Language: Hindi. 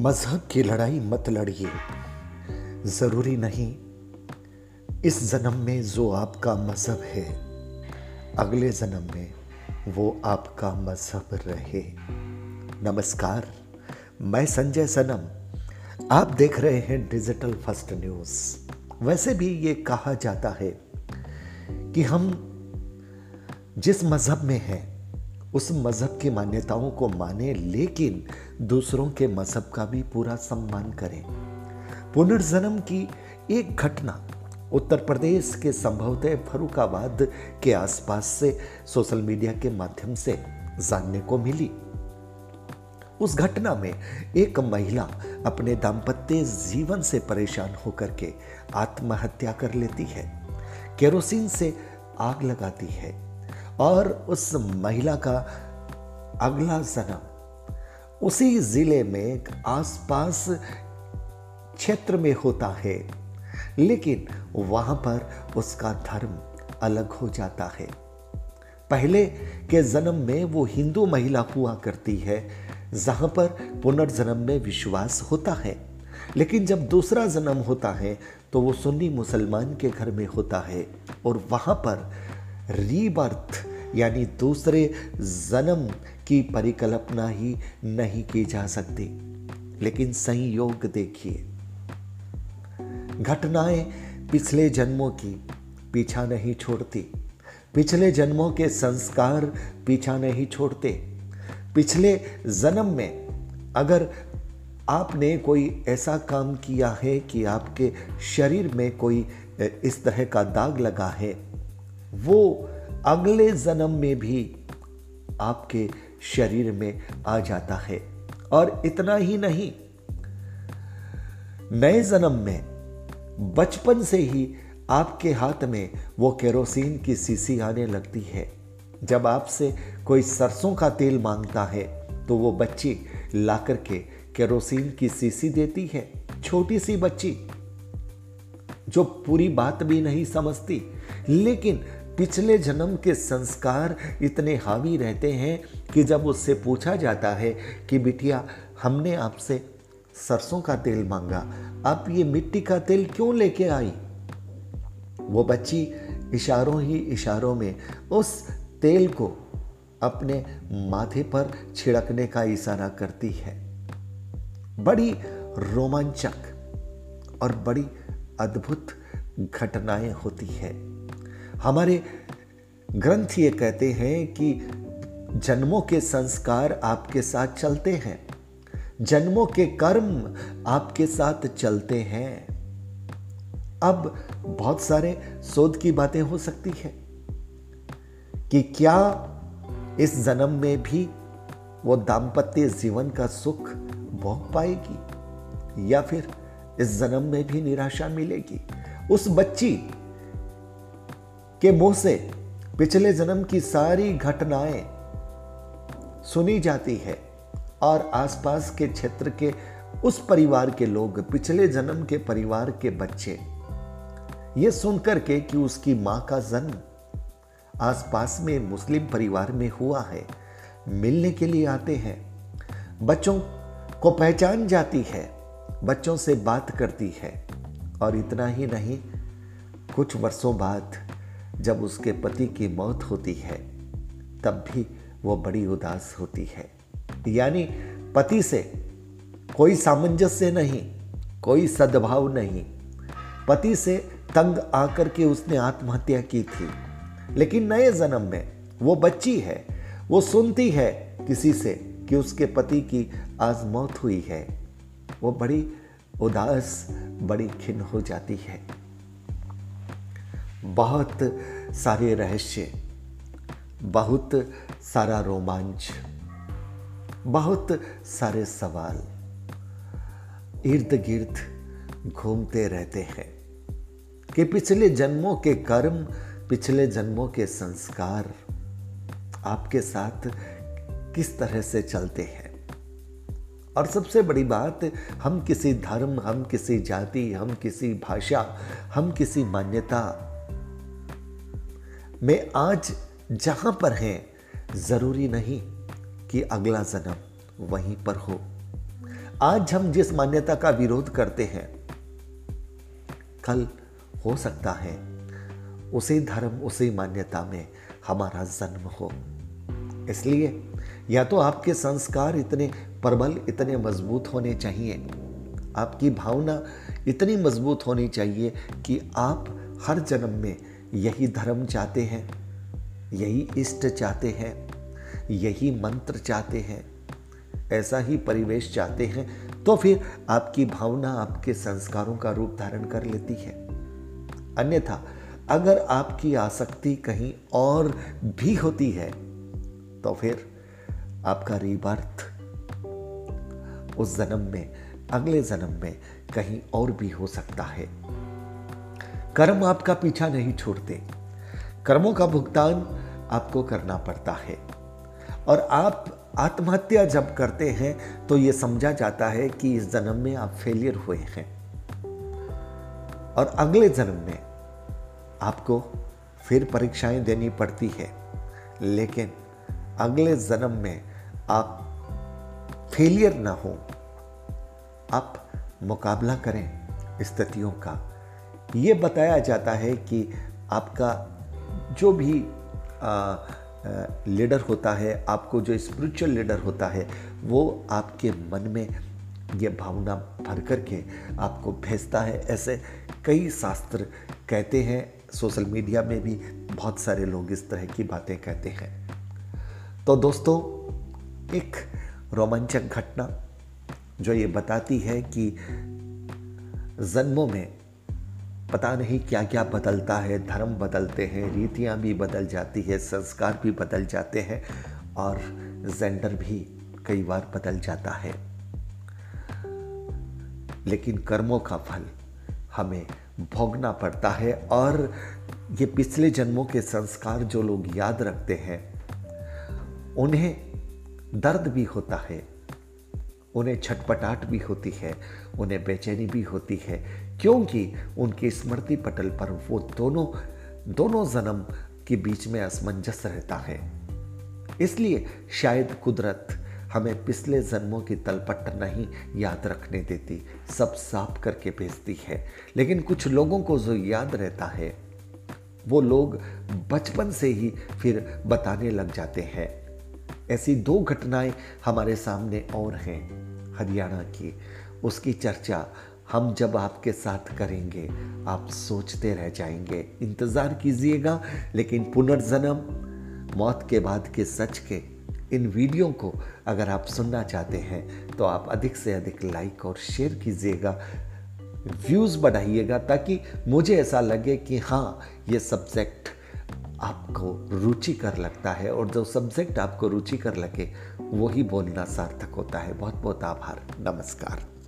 मज़हब की लड़ाई मत लड़िए। ज़रूरी नहीं, इस जन्म में जो आपका मज़हब है, अगले जन्म में वो आपका मज़हब रहे। नमस्कार, मैं संजय सनम। आप देख रहे हैं डिजिटल फ़र्स्ट न्यूज़। वैसे भी ये कहा जाता है कि हम जिस मज़हब में हैं उस मज़हब की मान्यताओं को माने, लेकिन दूसरों के मज़हब का भी पूरा सम्मान करें। पुनर्जन्म की एक घटना उत्तर प्रदेश के संभवतः फरुखाबाद के आसपास से सोशल मीडिया के माध्यम से जानने को मिली। उस घटना में एक महिला अपने दाम्पत्य जीवन से परेशान होकर के आत्महत्या कर लेती है। केरोसिन से आग लगाती है। और उस महिला का अगला जन्म उसी ज़िले में आसपास क्षेत्र में होता है, लेकिन वहाँ पर उसका धर्म अलग हो जाता है। पहले के जन्म में वो हिंदू महिला हुआ करती है, जहाँ पर पुनर्जन्म में विश्वास होता है। लेकिन जब दूसरा जन्म होता है तो वो सुन्नी मुसलमान के घर में होता है और वहाँ पर रीबर्थ यानी दूसरे जन्म की परिकल्पना ही नहीं की जा सकती। लेकिन संयोग देखिए। घटनाएँ पिछले जन्मों की पीछा नहीं छोड़ती। पिछले जन्मों के संस्कार पीछा नहीं छोड़ते। पिछले जन्म में अगर आपने कोई ऐसा काम किया है कि आपके शरीर में कोई इस तरह का दाग लगा है, वो अगले जन्म में भी आपके शरीर में आ जाता है। और इतना ही नहीं, नए जन्म में बचपन से ही आपके हाथ में वो केरोसिन की सीसी आने लगती है। जब आपसे कोई सरसों का तेल माँगता है तो वो बच्ची ला करके केरोसिन की सीसी देती है। छोटी सी बच्ची, जो पूरी बात भी नहीं समझती, लेकिन पिछले जन्म के संस्कार इतने हावी रहते हैं कि जब उससे पूछा जाता है कि बिटिया, हमने आपसे सरसों का तेल मांगा, आप ये मिट्टी का तेल क्यों लेके आई? वो बच्ची इशारों ही इशारों में उस तेल को अपने माथे पर छिड़कने का इशारा करती है। बड़ी रोमांचक और बड़ी अद्भुत घटनाएँ होती है। हमारे ग्रंथ ये कहते हैं कि जन्मों के संस्कार आपके साथ चलते हैं। जन्मों के कर्म आपके साथ चलते हैं। अब बहुत सारे शोध की बातें हो सकती है कि क्या इस जन्म में भी वो दाम्पत्य जीवन का सुख भोग पाएगी या फिर इस जन्म में भी निराशा मिलेगी। उस बच्ची के मुँह से पिछले जन्म की सारी घटनाएँ सुनी जाती है। और आसपास के क्षेत्र के, उस परिवार के लोग, पिछले जन्म के परिवार के बच्चे, ये सुनकर के कि उसकी माँ का जन्म आसपास में मुस्लिम परिवार में हुआ है। मिलने के लिए आते हैं। बच्चों को पहचान जाती है। बच्चों से बात करती है। और इतना ही नहीं, कुछ वर्षों बाद जब उसके पति की मौत होती है, तब भी वो बड़ी उदास होती है। यानी पति से कोई सामंजस्य नहीं, कोई सद्भाव नहीं। पति से तंग आकर के उसने आत्महत्या की थी। लेकिन नए जन्म में वो बच्ची है, वो सुनती है किसी से कि उसके पति की आज मौत हुई है। वो बड़ी उदास, बड़ी खिन हो जाती है। बहुत सारे रहस्य, बहुत सारा रोमांच, बहुत सारे सवाल इर्द गिर्द घूमते रहते हैं कि पिछले जन्मों के कर्म, पिछले जन्मों के संस्कार आपके साथ किस तरह से चलते हैं। और सबसे बड़ी बात, हम किसी धर्म, हम किसी जाति, हम किसी भाषा, हम किसी मान्यता में आज जहाँ पर हैं, ज़रूरी नहीं कि अगला जन्म वहीं पर हो। आज हम जिस मान्यता का विरोध करते हैं, कल हो सकता है, उसी धर्म, उसी मान्यता में हमारा जन्म हो। इसलिए या तो आपके संस्कार इतने प्रबल, इतने मज़बूत होने चाहिए, आपकी भावना इतनी मज़बूत होनी चाहिए कि आप हर जन्म में यही धर्म चाहते हैं, यही इष्ट चाहते हैं, यही मंत्र चाहते हैं, ऐसा ही परिवेश चाहते हैं तो फिर आपकी भावना आपके संस्कारों का रूप धारण कर लेती है। अन्यथा, अगर आपकी आसक्ति कहीं और भी होती है तो फिर आपका रीबर्थ उस जन्म में, अगले जन्म में कहीं और भी हो सकता है। कर्म आपका पीछा नहीं छोड़ते। कर्मों का भुगतान आपको करना पड़ता है। और आप आत्महत्या जब करते हैं तो यह समझा जाता है कि इस जन्म में आप फेलियर हुए हैं। और अगले जन्म में आपको फिर परीक्षाएँ देनी पड़ती है। लेकिन अगले जन्म में आप फेलियर ना हो। आप मुकाबला करें स्थितियों का। ये बताया जाता है कि आपका जो भी लीडर होता है, आपको जो स्पिरिचुअल लीडर होता है, वो आपके मन में ये भावना भर करके आपको भेजता है। ऐसे कई शास्त्र कहते हैं सोशल मीडिया में भी बहुत सारे लोग इस तरह की बातें कहते हैं। तो दोस्तों, एक रोमांचक घटना जो ये बताती है कि जन्मों में पता नहीं क्या क्या बदलता है, धर्म बदलते हैं, रीतियाँ भी बदल जाती है, संस्कार भी बदल जाते हैं और जेंडर भी कई बार बदल जाता है। लेकिन कर्मों का फल हमें भोगना पड़ता है और ये पिछले जन्मों के संस्कार जो लोग याद रखते हैं, उन्हें दर्द भी होता है, उन्हें छटपटाट भी होती है, उन्हें बेचैनी भी होती है क्योंकि उनकी स्मृति पटल पर वो दोनों दोनों जन्म के बीच में असमंजस रहता है। इसलिए शायद कुदरत हमें पिछले जन्मों की तलपट नहीं याद रखने देती, सब साफ़ करके भेजती है। लेकिन कुछ लोगों को जो याद रहता है, वो लोग बचपन से ही फिर बताने लग जाते हैं। ऐसी दो घटनाएँ हमारे सामने और हैं, हरियाणा की। उसकी चर्चा हम जब आपके साथ करेंगे, आप सोचते रह जाएँगे। इंतज़ार कीजिएगा, लेकिन पुनर्जन्म, मौत के बाद के सच के, इन वीडियो को अगर आप सुनना चाहते हैं तो आप अधिक से अधिक लाइक और शेयर कीजिएगा, व्यूज़ बढ़ाइएगा, ताकि मुझे ऐसा लगे कि हाँ ये सब्जेक्ट आपको रुचिकर लगता है, और जो सब्जेक्ट आपको रुचिकर लगे, वही बोलना सार्थक होता है। बहुत बहुत आभार। नमस्कार।